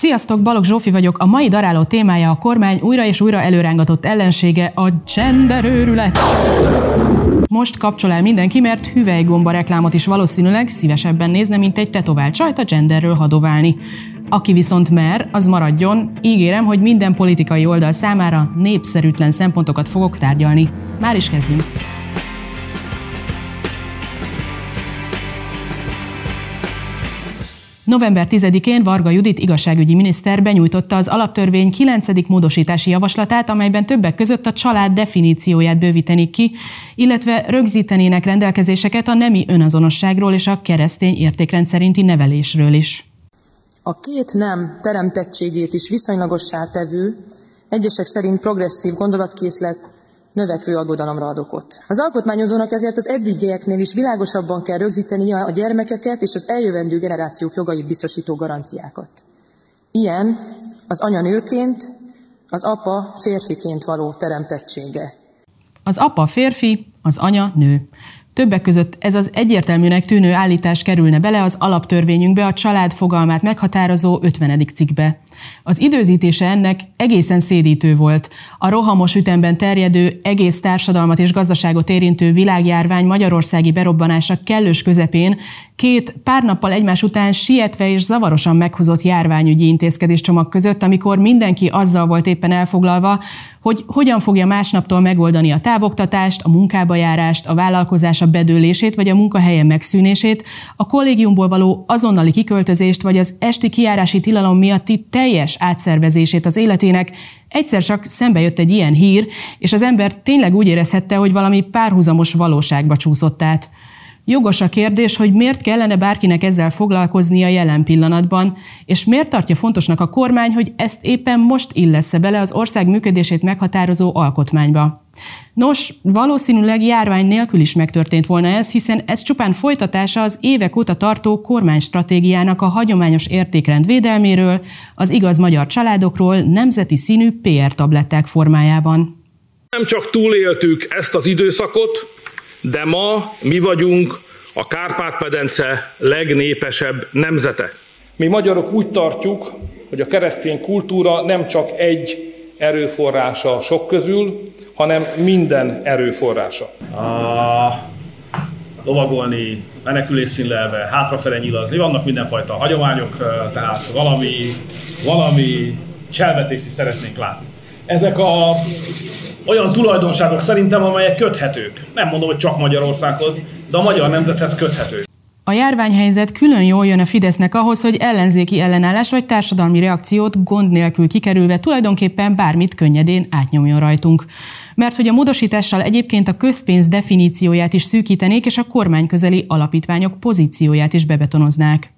Sziasztok, Balog Zsófi vagyok. A mai daráló témája a kormány újra és újra előrángatott ellensége, a genderőrület. Most kapcsol el mindenki, mert hüvelygomba reklámot is valószínűleg szívesebben nézne, mint egy tetovált csajt a genderről hadoválni. Aki viszont mer, az maradjon. Ígérem, hogy minden politikai oldal számára népszerűtlen szempontokat fogok tárgyalni. Már is kezdünk. November 10-én Varga Judit igazságügyi miniszter benyújtotta az alaptörvény 9. módosítási javaslatát, amelyben többek között a család definícióját bővítenik ki, illetve rögzítenének rendelkezéseket a nemi önazonosságról és a keresztény értékrend szerinti nevelésről is. A két nem teremtettségét is viszonylagossá tevő, egyesek szerint progresszív gondolatkészlet növekvő aggodalomra ad okot. Az alkotmányozónak ezért az eddigieknél is világosabban kell rögzíteni a gyermekeket és az eljövendő generációk jogait biztosító garanciákat. Ilyen az anya nőként, az apa férfiként való teremtettsége. Az apa férfi, az anya nő. Többek között ez az egyértelműnek tűnő állítás kerülne bele az alaptörvényünkbe a család fogalmát meghatározó 50. cikkbe. Az időzítése ennek egészen szédítő volt. A rohamos ütemben terjedő, egész társadalmat és gazdaságot érintő világjárvány magyarországi berobbanása kellős közepén két pár nappal egymás után sietve és zavarosan meghozott járványügyi intézkedéscsomag között, amikor mindenki azzal volt éppen elfoglalva, hogy hogyan fogja másnaptól megoldani a távoktatást, a munkába járást, a vállalkozása bedőlését vagy a munkahelyen megszűnését, a kollégiumból való azonnali kiköltözést vagy az esti kiárási tilalom miatti teljes átszervezését az életének, egyszer csak szembe jött egy ilyen hír, és az ember tényleg úgy érezhette, hogy valami párhuzamos valóságba csúszott át. Jogos a kérdés, hogy miért kellene bárkinek ezzel foglalkoznia jelen pillanatban, és miért tartja fontosnak a kormány, hogy ezt éppen most illesz bele az ország működését meghatározó alkotmányba. Nos, valószínűleg járvány nélkül is megtörtént volna ez, hiszen ez csupán folytatása az évek óta tartó kormánystratégiának a hagyományos értékrend védelméről, az igaz magyar családokról nemzeti színű PR tabletták formájában. Nem csak túléltük ezt az időszakot, de ma mi vagyunk a Kárpát-medence legnépesebb nemzete. Mi magyarok úgy tartjuk, hogy a keresztény kultúra nem csak egy erőforrása sok közül, hanem minden erőforrása. A lovagolni, menekülés színlelve, hátrafele nyilazni, vannak mindenfajta hagyományok, tehát valami, valami cselvetést is szeretnénk látni. Ezek a olyan tulajdonságok szerintem, amelyek köthetők. Nem mondom, hogy csak Magyarországhoz, de a magyar nemzethez köthetők. A járványhelyzet külön jól jön a Fidesznek ahhoz, hogy ellenzéki ellenállás vagy társadalmi reakciót gond nélkül kikerülve tulajdonképpen bármit könnyedén átnyomjon rajtunk. Mert hogy a módosítással egyébként a közpénz definícióját is szűkítenék, és a kormányközeli alapítványok pozícióját is bebetonoznák.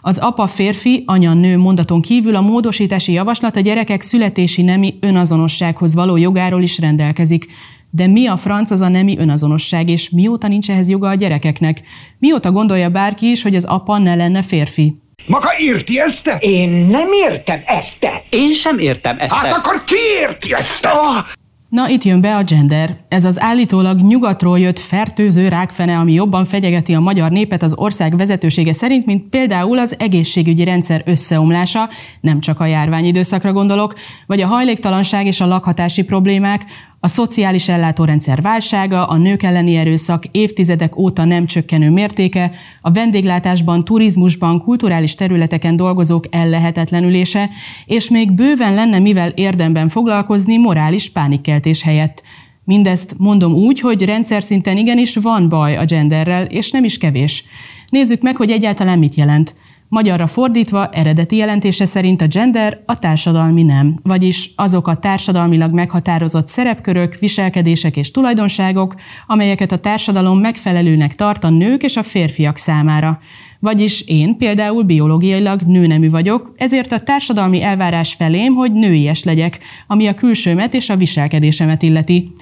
Az apa férfi, anya nő mondaton kívül a módosítási javaslat a gyerekek születési nemi önazonossághoz való jogáról is rendelkezik. De mi a franc az a nemi önazonosság, és mióta nincs ehhez joga a gyerekeknek? Mióta gondolja bárki is, hogy az apa ne lenne férfi? Maga érti ezt? Én nem értem ezt. Én sem értem ezt. Hát akkor ki érti ezt? Oh! Na, itt jön be a gender. Ez az állítólag nyugatról jött fertőző rákfene, ami jobban fenyegeti a magyar népet az ország vezetősége szerint, mint például az egészségügyi rendszer összeomlása, nem csak a járványidőszakra gondolok, vagy a hajléktalanság és a lakhatási problémák, a szociális ellátórendszer válsága, a nők elleni erőszak évtizedek óta nem csökkenő mértéke, a vendéglátásban, turizmusban, kulturális területeken dolgozók ellehetetlenülése, és még bőven lenne mivel érdemben foglalkozni morális pánikkeltés helyett. Mindezt mondom úgy, hogy rendszer szinten igenis van baj a genderrel, és nem is kevés. Nézzük meg, hogy egyáltalán mit jelent – Magyarra fordítva eredeti jelentése szerint a gender a társadalmi nem, vagyis azok a társadalmilag meghatározott szerepkörök, viselkedések és tulajdonságok, amelyeket a társadalom megfelelőnek tart a nők és a férfiak számára. Vagyis én például biológiailag nőnemű vagyok, ezért a társadalmi elvárás felém, hogy nőies legyek, ami a külsőmet és a viselkedésemet illeti.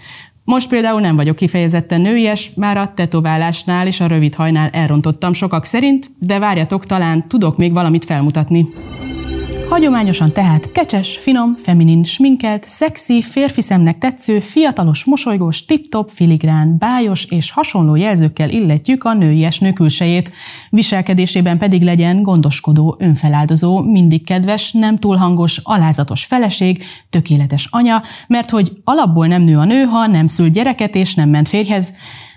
Most például nem vagyok kifejezetten nőies, már a tetoválásnál és a rövid hajnál elrontottam sokak szerint, de várjatok, talán tudok még valamit felmutatni. Hagyományosan tehát kecses, finom, feminin, sminkelt, szexi, férfi szemnek tetsző, fiatalos, mosolygós, tip-top, filigrán, bájos és hasonló jelzőkkel illetjük a női esnő külsejét. Viselkedésében pedig legyen gondoskodó, önfeláldozó, mindig kedves, nem túl hangos, alázatos feleség, tökéletes anya, mert hogy alapból nem nő a nő, ha nem szül gyereket és nem ment férjhez,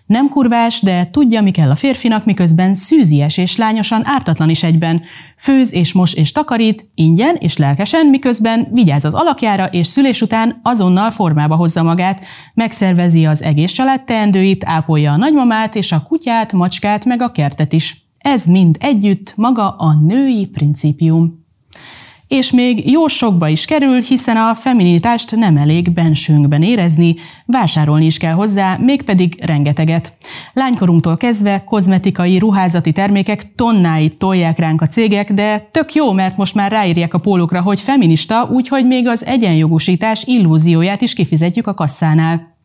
nem kurvás, de tudja, mi kell a férfinak, miközben szűzies és lányosan ártatlan is egyben. Főz és mos és takarít, ingyen és lelkesen, miközben vigyáz az alakjára, és szülés után azonnal formába hozza magát, megszervezi az egész család teendőit, ápolja a nagymamát és a kutyát, macskát, meg a kertet is. Ez mind együtt maga a női principium és még jó sokba is kerül, hiszen a feminitást nem elég bensőnkben érezni, vásárolni is kell hozzá, mégpedig rengeteget. Lánykorunktól kezdve kozmetikai, ruházati termékek tonnáit tolják ránk a cégek, de tök jó, mert most már ráírják a pólókra, hogy feminista, úgyhogy még az egyenjogosítás illúzióját is kifizetjük a kasszánál.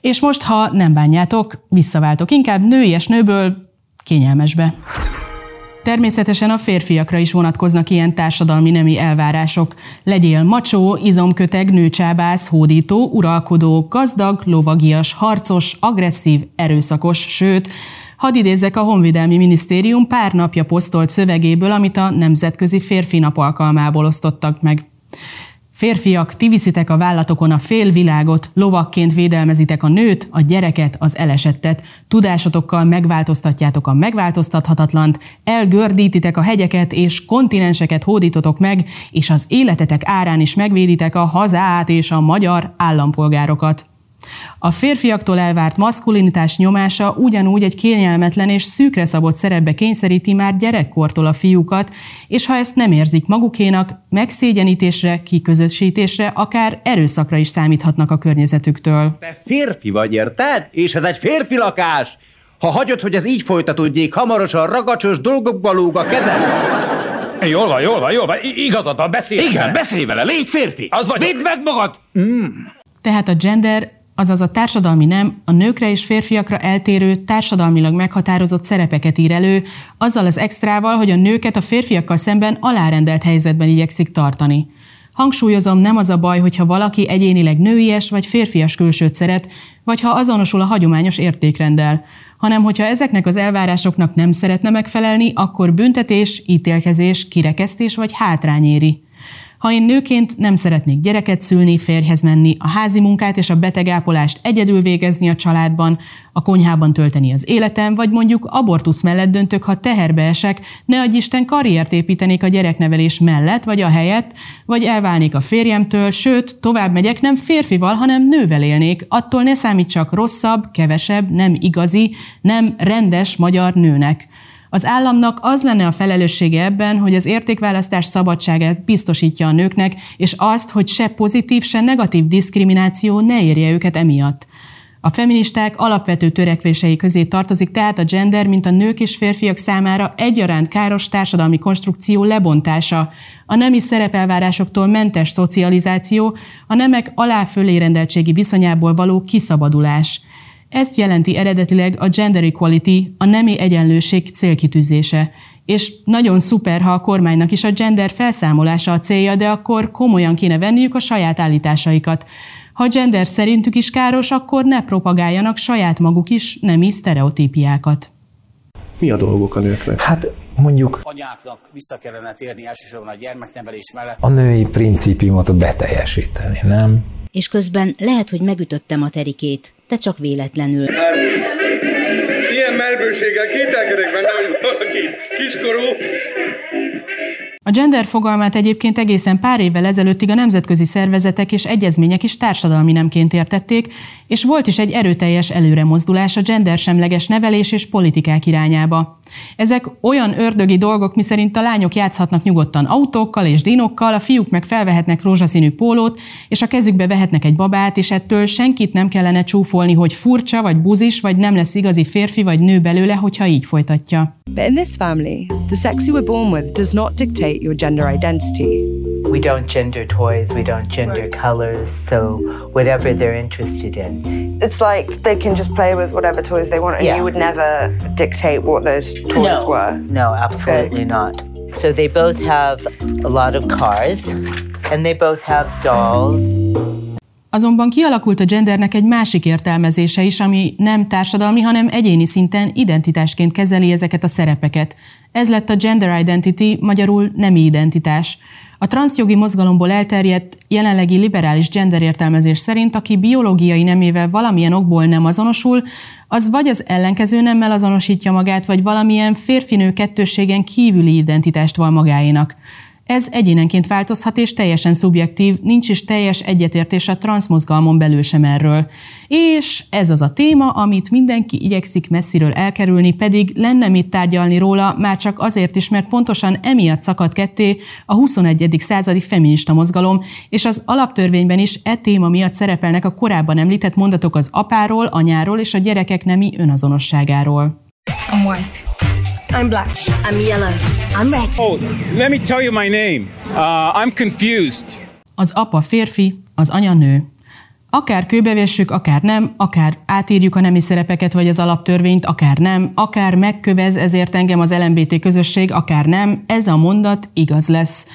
És most, ha nem bánjátok, visszaváltok inkább nőies nőből kényelmesbe. Természetesen a férfiakra is vonatkoznak ilyen társadalmi nemi elvárások. Legyél macsó, izomköteg, nőcsábász, hódító, uralkodó, gazdag, lovagias, harcos, agresszív, erőszakos, sőt, Hadd idézzek a Honvédelmi Minisztérium pár napja posztolt szövegéből, amit a Nemzetközi Férfi Nap alkalmából osztottak meg. Férfiak, ti viszitek a vállatokon a fél világot, lovakként védelmezitek a nőt, a gyereket, az elesettet, tudásotokkal megváltoztatjátok a megváltoztathatatlant, elgördítitek a hegyeket és kontinenseket hódítotok meg, és az életetek árán is megvéditek a hazát és a magyar állampolgárokat. A férfiaktól elvárt maszkulinitás nyomása ugyanúgy egy kényelmetlen és szűkre szabott szerepbe kényszeríti már gyerekkortól a fiúkat, és ha ezt nem érzik magukénak, megszégyenítésre, kiközösítésre, akár erőszakra is számíthatnak a környezetüktől. Te férfi vagy, érted? És ez egy férfi lakás! Ha hagyod, hogy ez így folytatódjék, hamarosan ragacsos dolgokba lóg a kezed. Jól van, jól van, jól van. I- igazad van, beszélj Igen, vele. beszélj vele, légy férfi! Az vagy. Védd meg magad! Tehát a gender, azaz a társadalmi nem a nőkre és férfiakra eltérő, társadalmilag meghatározott szerepeket ír elő, azzal az extrával, hogy a nőket a férfiakkal szemben alárendelt helyzetben igyekszik tartani. Hangsúlyozom, nem az a baj, hogyha valaki egyénileg nőies vagy férfias külsőt szeret, vagy ha azonosul a hagyományos értékrenddel, hanem hogyha ezeknek az elvárásoknak nem szeretne megfelelni, akkor büntetés, ítélkezés, kirekesztés vagy hátrány éri. Ha én nőként nem szeretnék gyereket szülni, férjhez menni, a házi munkát és a betegápolást egyedül végezni a családban, a konyhában tölteni az életem, vagy mondjuk abortusz mellett döntök, ha teherbe esek, ne adj Isten karriert építenék a gyereknevelés mellett, vagy a helyett, vagy elválnék a férjemtől, sőt, tovább megyek, nem férfival, hanem nővel élnék, attól ne számítsak rosszabb, kevesebb, nem igazi, nem rendes magyar nőnek. Az államnak az lenne a felelőssége ebben, hogy az értékválasztás szabadságát biztosítja a nőknek, és azt, hogy se pozitív, se negatív diszkrimináció ne érje őket emiatt. A feministák alapvető törekvései közé tartozik tehát a gender, mint a nők és férfiak számára egyaránt káros társadalmi konstrukció lebontása, a nemi szerepelvárásoktól mentes szocializáció, a nemek alá-fölé rendeltségi viszonyából való kiszabadulás – ezt jelenti eredetileg a gender equality, a nemi egyenlőség célkitűzése. És nagyon szuper, ha a kormánynak is a gender felszámolása a célja, de akkor komolyan kéne venniük a saját állításaikat. Ha gender szerintük is káros, akkor ne propagáljanak saját maguk is nemi sztereotípiákat. Mi a dolgok a nőknek? Hát mondjuk anyáknak vissza kellene térni elsősorban a gyermeknevelés mellett. a női principiumot beteljesíteni, nem? És közben lehet, hogy megütöttem a terikét, de csak véletlenül. Ilyen melbőséggel kételkedek benne, hogy valaki kiskorú. A gender fogalmát egyébként egészen pár évvel ezelőttig a nemzetközi szervezetek és egyezmények is társadalmi nemként értették, és volt is egy erőteljes előremozdulás a gendersemleges nevelés és politikák irányába. Ezek olyan ördögi dolgok, miszerint a lányok játszhatnak nyugodtan autókkal és dinokkal, a fiúk meg felvehetnek rózsaszínű pólót, és a kezükbe vehetnek egy babát, és ettől senkit nem kellene csúfolni, hogy furcsa, vagy buzis, vagy nem lesz igazi férfi vagy nő belőle, hogyha így folytatja. But in this family, the sex you were born with does not dictate your gender identity. We don't gender toys, we don't gender colors, so whatever they're interested in. It's like they can just play with whatever toys they want, and Yeah. you would never dictate what those toys no, were. no, absolutely not. So they both have a lot of cars, and they both have dolls. Azonban kialakult a gendernek egy másik értelmezése is, ami nem társadalmi, hanem egyéni szinten identitásként kezeli ezeket a szerepeket. Ez lett a gender identity, magyarul nemi identitás. A transzjogi mozgalomból elterjedt jelenlegi liberális gender értelmezés szerint, aki biológiai nemével valamilyen okból nem azonosul, az vagy az ellenkező nemmel azonosítja magát, vagy valamilyen férfinő kettőségen kívüli identitást val magáénak. Ez egyénenként változhat és teljesen szubjektív, nincs is teljes egyetértés a transzmozgalmon belül sem erről. És ez az a téma, amit mindenki igyekszik messziről elkerülni, pedig lenne mit tárgyalni róla, már csak azért is, mert pontosan emiatt szakad ketté a 21. századi feminista mozgalom, és az alaptörvényben is e téma miatt szerepelnek a korábban említett mondatok az apáról, anyáról és a gyerekek nemi önazonosságáról. I'm white. I'm black. I'm yellow. I'm red. Oh, let me tell you my name. Uh, I'm confused. Az apa férfi, az anya nő. Akár kőbevessük, akár nem, akár átírjuk a nemi szerepeket vagy az alaptörvényt, akár nem, akár megkövez ezért engem az LMBT közösség, akár nem, ez a mondat igaz lesz.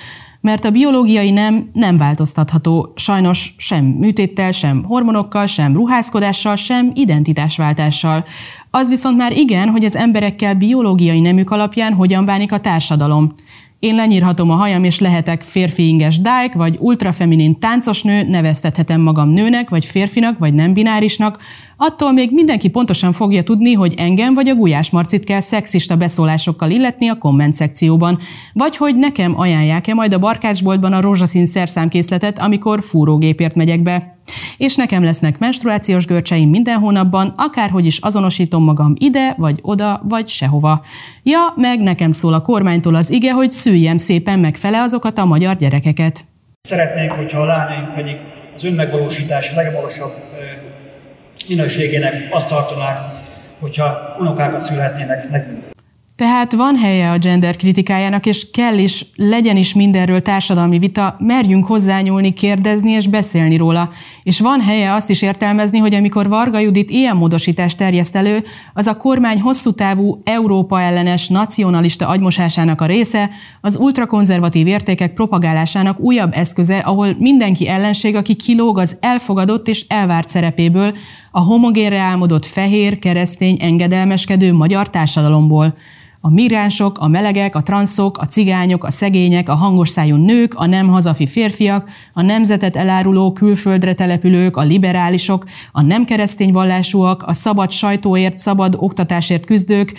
Mert a biológiai nem nem változtatható, sajnos sem műtéttel, sem hormonokkal, sem ruházkodással, sem identitásváltással. Az viszont már igen, hogy az emberekkel biológiai nemük alapján hogyan bánik a társadalom. Én lenyírhatom a hajam, és lehetek férfi inges dájk, vagy ultrafeminin táncosnő, neveztethetem magam nőnek, vagy férfinak, vagy nem binárisnak, attól még mindenki pontosan fogja tudni, hogy engem vagy a Gulyás Marcit kell szexista beszólásokkal illetni a komment szekcióban, vagy hogy nekem ajánlják-e majd a barkácsboltban a rózsaszín szerszámkészletet, amikor fúrógépért megyek be. És nekem lesznek menstruációs görcseim minden hónapban, akárhogy is azonosítom magam ide, vagy oda, vagy sehova. Ja, meg nekem szól a kormánytól az ige, hogy szüljem szépen megfele azokat a magyar gyerekeket. Szeretnénk, hogyha a lányaink pedig az önmegvalósítás legmagasabb minőségének azt tartanák, hogyha unokákat szülhetnének nekünk. Tehát van helye a gender kritikájának, és kell is, legyen is mindenről társadalmi vita, merjünk hozzányúlni, kérdezni és beszélni róla. És van helye azt is értelmezni, hogy amikor Varga Judit ilyen módosítást terjeszt elő, az a kormány hosszú távú Európa ellenes nacionalista agymosásának a része, az ultrakonzervatív értékek propagálásának újabb eszköze, ahol mindenki ellenség, aki kilóg az elfogadott és elvárt szerepéből, a homogénre álmodott fehér, keresztény, engedelmeskedő magyar társadalomból. A migránsok, a melegek, a transzok, a cigányok, a szegények, a hangos szájú nők, a nem hazafi férfiak, a nemzetet eláruló külföldre települők, a liberálisok, a nem keresztény vallásúak, a szabad sajtóért, szabad oktatásért küzdők,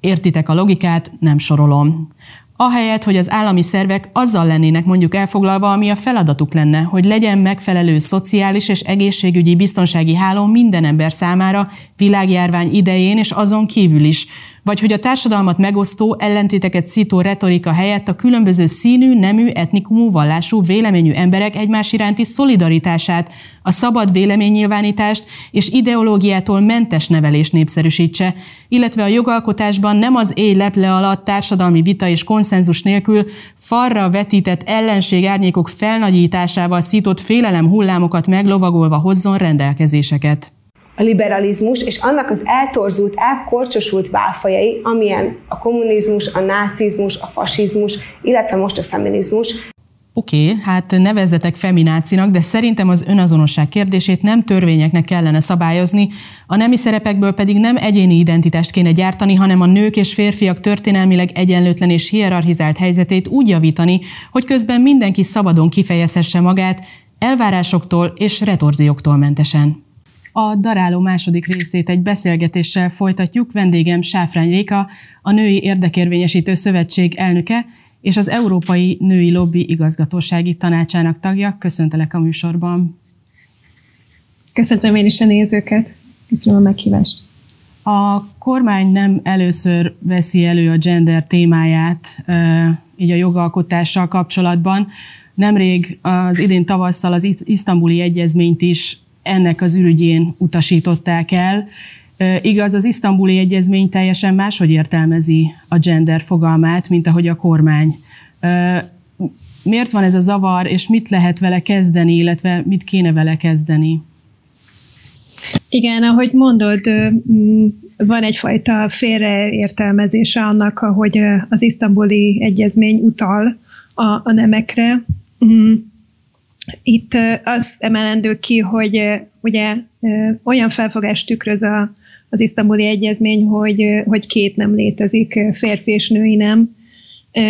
Értitek a logikát, nem sorolom. Ahelyett, hogy az állami szervek azzal lennének mondjuk elfoglalva, ami a feladatuk lenne, hogy legyen megfelelő szociális és egészségügyi biztonsági háló minden ember számára világjárvány idején és azon kívül is, vagy hogy a társadalmat megosztó, ellentéteket szító retorika helyett a különböző színű, nemű, etnikumú, vallású, véleményű emberek egymás iránti szolidaritását, a szabad véleménynyilvánítást és ideológiától mentes nevelést népszerűsítse, illetve a jogalkotásban nem az éj leple alatt társadalmi vita és konszenzus nélkül farra vetített ellenség árnyékok felnagyításával szított félelem hullámokat meglovagolva hozzon rendelkezéseket a liberalizmus és annak az eltorzult, elkorcsosult válfajai, amilyen a kommunizmus, a nácizmus, a fasizmus, illetve most a feminizmus. Oké, okay, hát nevezzetek feminácinak, de szerintem az önazonosság kérdését nem törvényeknek kellene szabályozni, a nemi szerepekből pedig nem egyéni identitást kéne gyártani, hanem a nők és férfiak történelmileg egyenlőtlen és hierarchizált helyzetét úgy javítani, hogy közben mindenki szabadon kifejezhesse magát, elvárásoktól és retorzióktól mentesen. A Daráló második részét egy beszélgetéssel folytatjuk. Vendégem Sáfrány Réka, a Női Érdekérvényesítő Szövetség elnöke és az Európai Női Lobby igazgatósági tanácsának tagja. Köszöntelek a műsorban. Köszöntöm én is a nézőket. Köszönöm a meghívást. A kormány nem először veszi elő a gender témáját így a jogalkotással kapcsolatban. Nemrég az idén tavasszal az isztambuli egyezményt is ennek az ürügyén utasították el. Igaz, az isztambuli egyezmény teljesen máshogy értelmezi a gender fogalmát, mint ahogy a kormány. Miért van ez a zavar, és mit lehet vele kezdeni, illetve mit kéne vele kezdeni? Igen, ahogy mondod, van egyfajta félreértelmezése annak, hogy az isztambuli egyezmény utal a, a nemekre. Itt az emelendő ki, hogy ugye olyan felfogást tükröz a, az isztambuli egyezmény, hogy, hogy két nem létezik, férfi és női nem,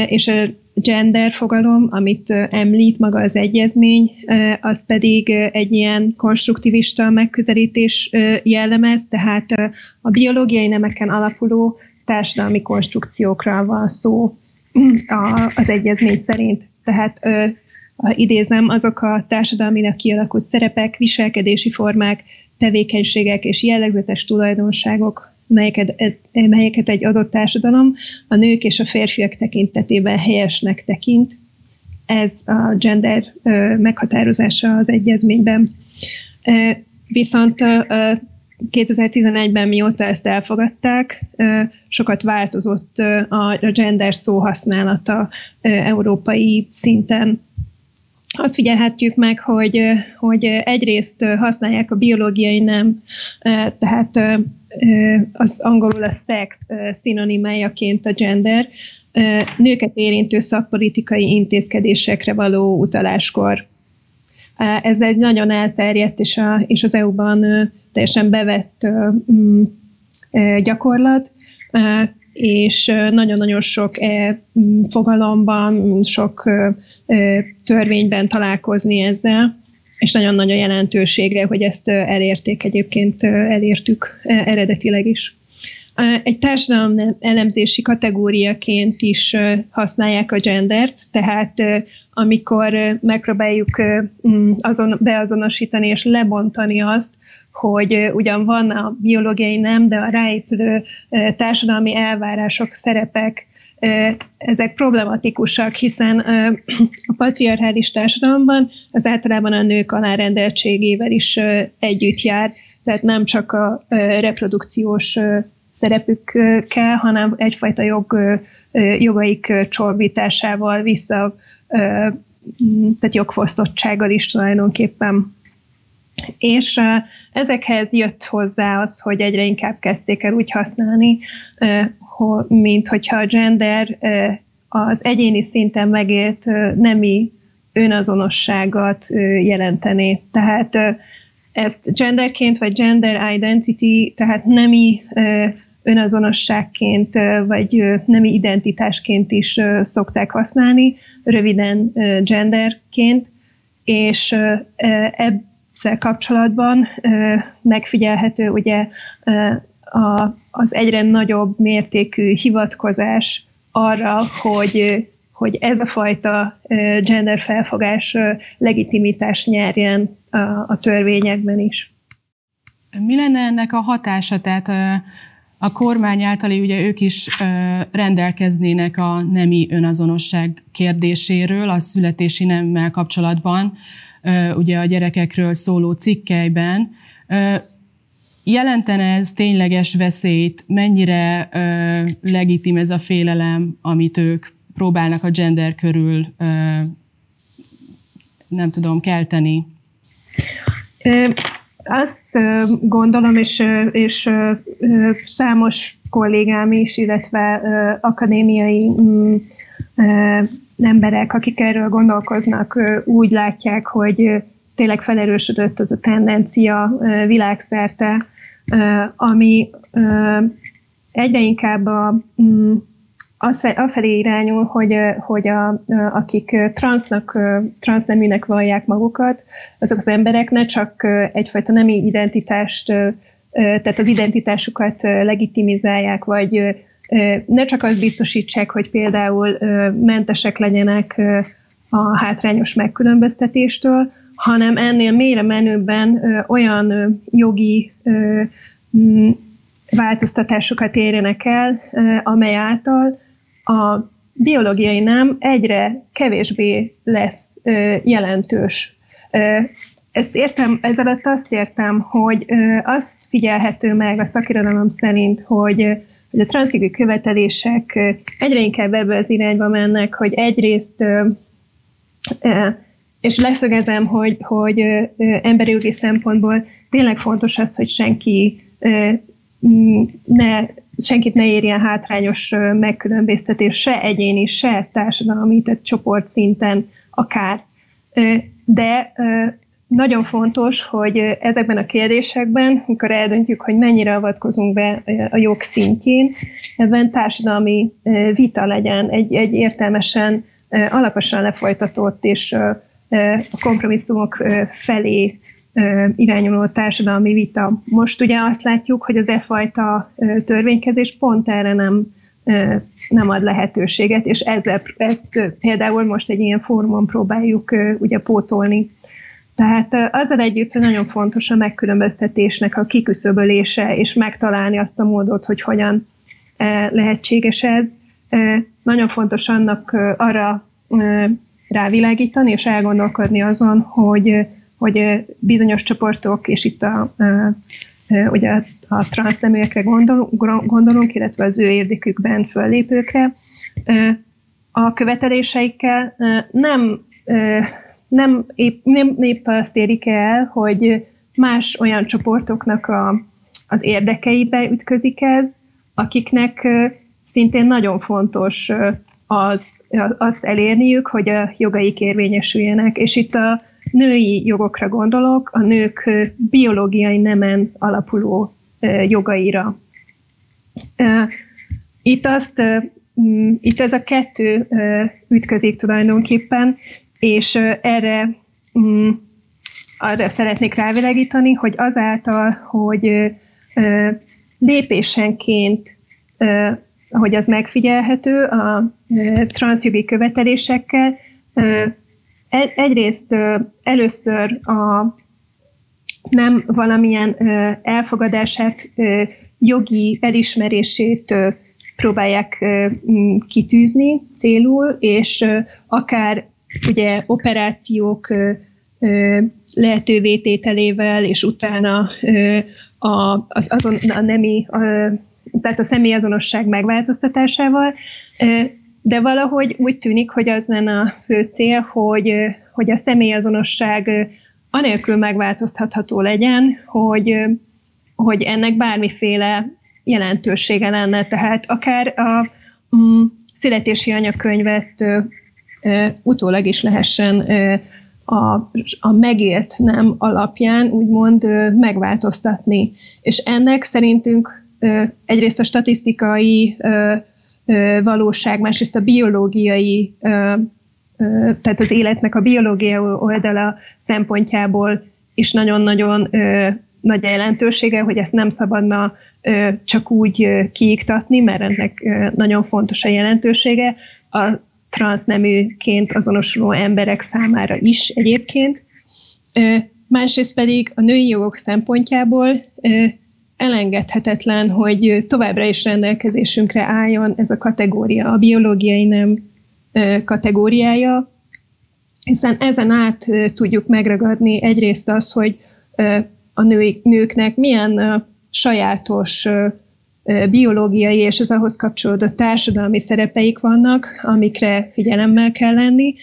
és a gender fogalom, amit említ maga az egyezmény, az pedig egy ilyen konstruktivista megközelítés jellemez, tehát a biológiai nemeken alapuló társadalmi konstrukciókra van szó az egyezmény szerint. Tehát idézem, azok a társadalminak kialakult szerepek, viselkedési formák, tevékenységek és jellegzetes tulajdonságok, melyeket, melyeket egy adott társadalom a nők és a férfiak tekintetében helyesnek tekint. Ez a gender meghatározása az egyezményben. Viszont 2011-ben mióta ezt elfogadták, sokat változott a gender szó használata európai szinten azt figyelhetjük meg, hogy, hogy egyrészt használják a biológiai nem, tehát az angolul a sex szinonimájaként a gender, nőket érintő szakpolitikai intézkedésekre való utaláskor. Ez egy nagyon elterjedt és, a, és az EU-ban teljesen bevett mm, gyakorlat, és nagyon-nagyon sok e, fogalomban, sok törvényben találkozni ezzel, és nagyon nagy a jelentősége, hogy ezt elérték egyébként, elértük eredetileg is. Egy társadalom elemzési kategóriaként is használják a gendert, tehát amikor megpróbáljuk azon beazonosítani és lebontani azt, hogy ugyan van a biológiai nem, de a ráépülő társadalmi elvárások, szerepek, ezek problematikusak, hiszen a patriarchális társadalomban az általában a nők alárendeltségével is együtt jár, tehát nem csak a reprodukciós szerepükkel, hanem egyfajta jog, jogaik csorbításával vissza, tehát jogfosztottsággal is tulajdonképpen. És ezekhez jött hozzá az, hogy egyre inkább kezdték el úgy használni, mint hogyha a gender az egyéni szinten megélt nemi önazonosságot jelenteni. Tehát ezt genderként, vagy gender identity, tehát nemi önazonosságként, vagy nemi identitásként is szokták használni, röviden genderként, és ezzel kapcsolatban megfigyelhető ugye a, az egyre nagyobb mértékű hivatkozás arra, hogy, hogy ez a fajta gender felfogás legitimitást nyerjen a, a törvényekben is. Mi lenne ennek a hatása? Tehát a kormány által ugye ők is rendelkeznének a nemi önazonosság kérdéséről, a születési nemmel kapcsolatban, ugye a gyerekekről szóló cikkeiben. Jelentene ez tényleges veszélyt? Mennyire legitim ez a félelem, amit ők próbálnak a gender körül, nem tudom, kelteni? Azt gondolom, és, és számos kollégám is, illetve akadémiai mm, emberek, akik erről gondolkoznak, úgy látják, hogy tényleg felerősödött az a tendencia világszerte, ami egyre inkább a, mm, afelé irányul, hogy, hogy a, akik transznak, transzneműnek vallják magukat, azok az emberek ne csak egyfajta nemi identitást, tehát az identitásukat legitimizálják, vagy ne csak azt biztosítsák, hogy például mentesek legyenek a hátrányos megkülönböztetéstől, hanem ennél mélyre menőbben olyan jogi változtatásokat érjenek el, amely által a biológiai nem egyre kevésbé lesz jelentős. Ezt értem, ez alatt azt értem, hogy az figyelhető meg a szakirodalom szerint, hogy hogy a transzjogi követelések egyre inkább ebbe az irányba mennek, hogy egyrészt, és leszögezem, hogy, hogy emberi jogi szempontból tényleg fontos az, hogy senki ne, senkit ne érjen hátrányos megkülönböztetés, se egyéni, se társadalmi, tehát csoport szinten akár. De nagyon fontos, hogy ezekben a kérdésekben, mikor eldöntjük, hogy mennyire avatkozunk be a jog szintjén, ebben társadalmi vita legyen, egy, egy értelmesen, alaposan lefolytatott és a kompromisszumok felé irányuló társadalmi vita. Most ugye azt látjuk, hogy az e fajta törvénykezés pont erre nem, nem ad lehetőséget, és ezzel, ezt például most egy ilyen fórumon próbáljuk ugye pótolni. Tehát azzal együtt, hogy nagyon fontos a megkülönböztetésnek a kiküszöbölése, és megtalálni azt a módot, hogy hogyan lehetséges ez. Nagyon fontos annak arra rávilágítani, és elgondolkodni azon, hogy, hogy bizonyos csoportok, és itt a, ugye a transzneműekre gondolunk, gondolunk, illetve az ő érdekükben föllépőkre, a követeléseikkel nem nem épp, nem épp azt érik el, hogy más olyan csoportoknak a, az érdekeibe ütközik ez, akiknek szintén nagyon fontos az, azt elérniük, hogy a jogaik érvényesüljenek. És itt a női jogokra gondolok, a nők biológiai nemen alapuló jogaira. Itt azt, itt ez a kettő ütközik tulajdonképpen, és erre, mm, arra szeretnék rávilágítani, hogy azáltal, hogy lépésenként, hogy az megfigyelhető a transzjogi követelésekkel, egyrészt először a nem valamilyen elfogadását, jogi elismerését próbálják kitűzni célul, és akár ugye operációk lehetővé tételével, és utána a, az, azon, a nemi, tehát a személyazonosság megváltoztatásával, de valahogy úgy tűnik, hogy az lenne a fő cél, hogy, hogy a személyazonosság anélkül megváltoztatható legyen, hogy, hogy ennek bármiféle jelentősége lenne. Tehát akár a mm, születési anyakönyvet utólag is lehessen a, a megélt nem alapján úgymond megváltoztatni. És ennek szerintünk egyrészt a statisztikai valóság, másrészt a biológiai, tehát az életnek a biológiai oldala szempontjából is nagyon-nagyon nagy jelentősége, hogy ezt nem szabadna csak úgy kiiktatni, mert ennek nagyon fontos a jelentősége. A transzneműként azonosuló emberek számára is egyébként. Másrészt pedig a női jogok szempontjából elengedhetetlen, hogy továbbra is rendelkezésünkre álljon ez a kategória, a biológiai nem kategóriája, hiszen ezen át tudjuk megragadni egyrészt az, hogy a női, nőknek milyen sajátos biológiai és az ahhoz kapcsolódó társadalmi szerepeik vannak, amikre figyelemmel kell lenni.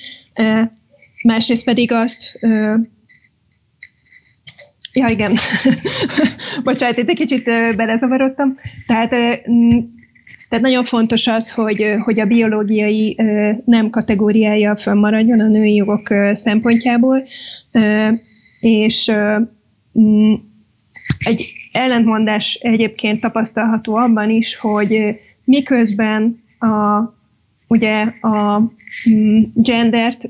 Másrészt pedig azt, ja igen, bocsánat, itt egy kicsit belezavarodtam, tehát tehát nagyon fontos az, hogy, hogy a biológiai nem kategóriája fönnmaradjon a női jogok szempontjából, és egy ellentmondás egyébként tapasztalható abban is, hogy miközben a, ugye a mm, gendert,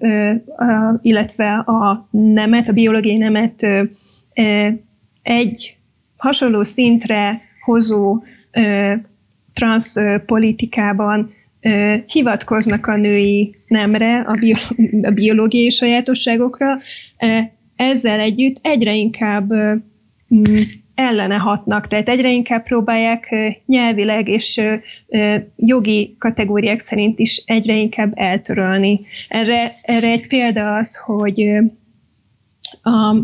illetve a nemet, a biológiai nemet egy hasonló szintre hozó transzpolitikában hivatkoznak a női nemre, a, a biológiai sajátosságokra, ezzel együtt egyre inkább mm, ellene hatnak, tehát egyre inkább próbálják nyelvileg és jogi kategóriák szerint is egyre inkább eltörölni. Erre, erre egy példa az, hogy a,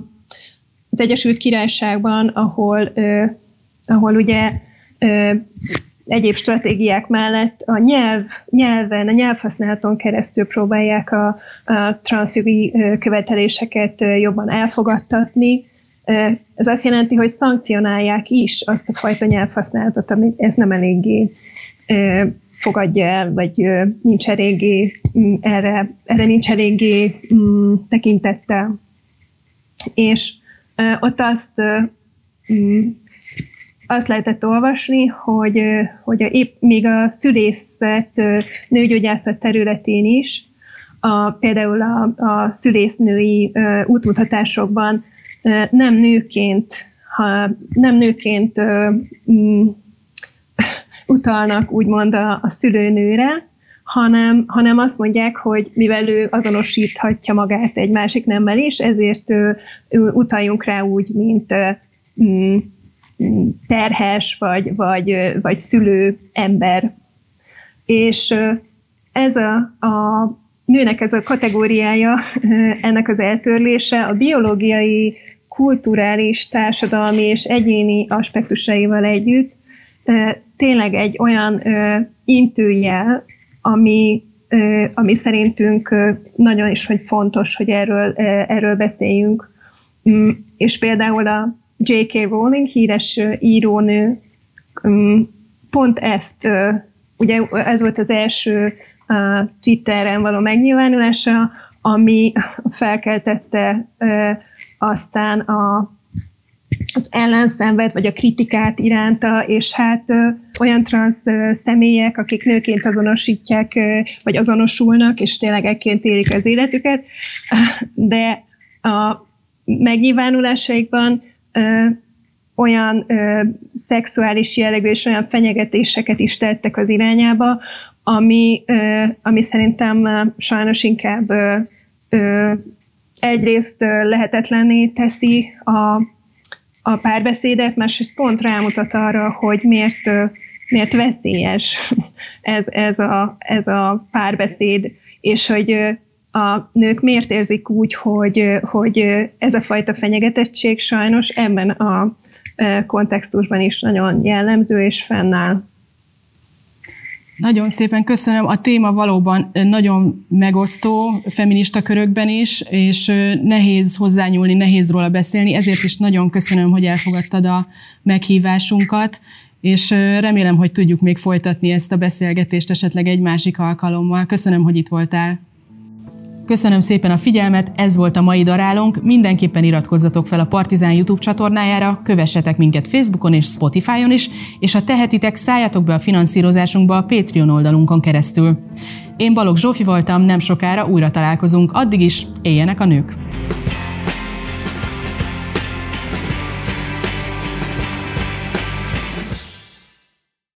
az Egyesült Királyságban, ahol, ahol ugye egyéb stratégiák mellett a nyelv, nyelven, a nyelvhasználaton keresztül próbálják a, a transzjogi követeléseket jobban elfogadtatni, Ez azt jelenti, hogy szankcionálják is azt a fajta nyelvhasználatot, amit ez nem eléggé fogadja el, vagy nincs eléggé erre, erre nincs eléggé tekintettel. És ott azt, azt lehetett olvasni, hogy, hogy épp még a szülészet, nőgyógyászat területén is, a, például a, a szülésznői útmutatásokban nem nőként, ha nem nőként utalnak úgymond a, a szülőnőre, hanem, hanem azt mondják, hogy mivel ő azonosíthatja magát egy másik nemmel is, ezért ő, ő, utaljunk rá úgy, mint mm, terhes vagy, vagy, vagy szülő ember. És ez a, a nőnek ez a kategóriája, ennek az eltörlése a biológiai, kulturális, társadalmi és egyéni aspektusaival együtt tényleg egy olyan intőjel, ami, ami szerintünk nagyon is hogy fontos, hogy erről, erről beszéljünk. Mm, és például a J.K. Rowling, híres írónő, mm, pont ezt, ugye ez volt az első Twitteren való megnyilvánulása, ami felkeltette aztán a az ellenszenved, vagy a kritikát iránta, és hát ö, olyan transz ö, személyek, akik nőként azonosítják, ö, vagy azonosulnak, és tényleg ekként élik az életüket, de a megnyilvánulásaikban ö, olyan ö, szexuális jellegű és olyan fenyegetéseket is tettek az irányába, ami, ö, ami szerintem sajnos inkább ö, egyrészt lehetetlenné teszi a a párbeszédet, másrészt pont rámutat arra, hogy miért, miért veszélyes ez, ez, a, ez a párbeszéd, és hogy a nők miért érzik úgy, hogy, hogy ez a fajta fenyegetettség sajnos ebben a kontextusban is nagyon jellemző és fennáll. Nagyon szépen köszönöm. A téma valóban nagyon megosztó feminista körökben is, és nehéz hozzányúlni, nehéz róla beszélni, ezért is nagyon köszönöm, hogy elfogadtad a meghívásunkat, és remélem, hogy tudjuk még folytatni ezt a beszélgetést esetleg egy másik alkalommal. Köszönöm, hogy itt voltál. Köszönöm szépen a figyelmet, ez volt a mai darálónk. Mindenképpen iratkozzatok fel a Partizán YouTube csatornájára, kövessetek minket Facebookon és Spotify-on is, és ha tehetitek, szálljatok be a finanszírozásunkba a Patreon oldalunkon keresztül. Én Balogh Zsófi voltam, nem sokára újra találkozunk, addig is éljenek a nők!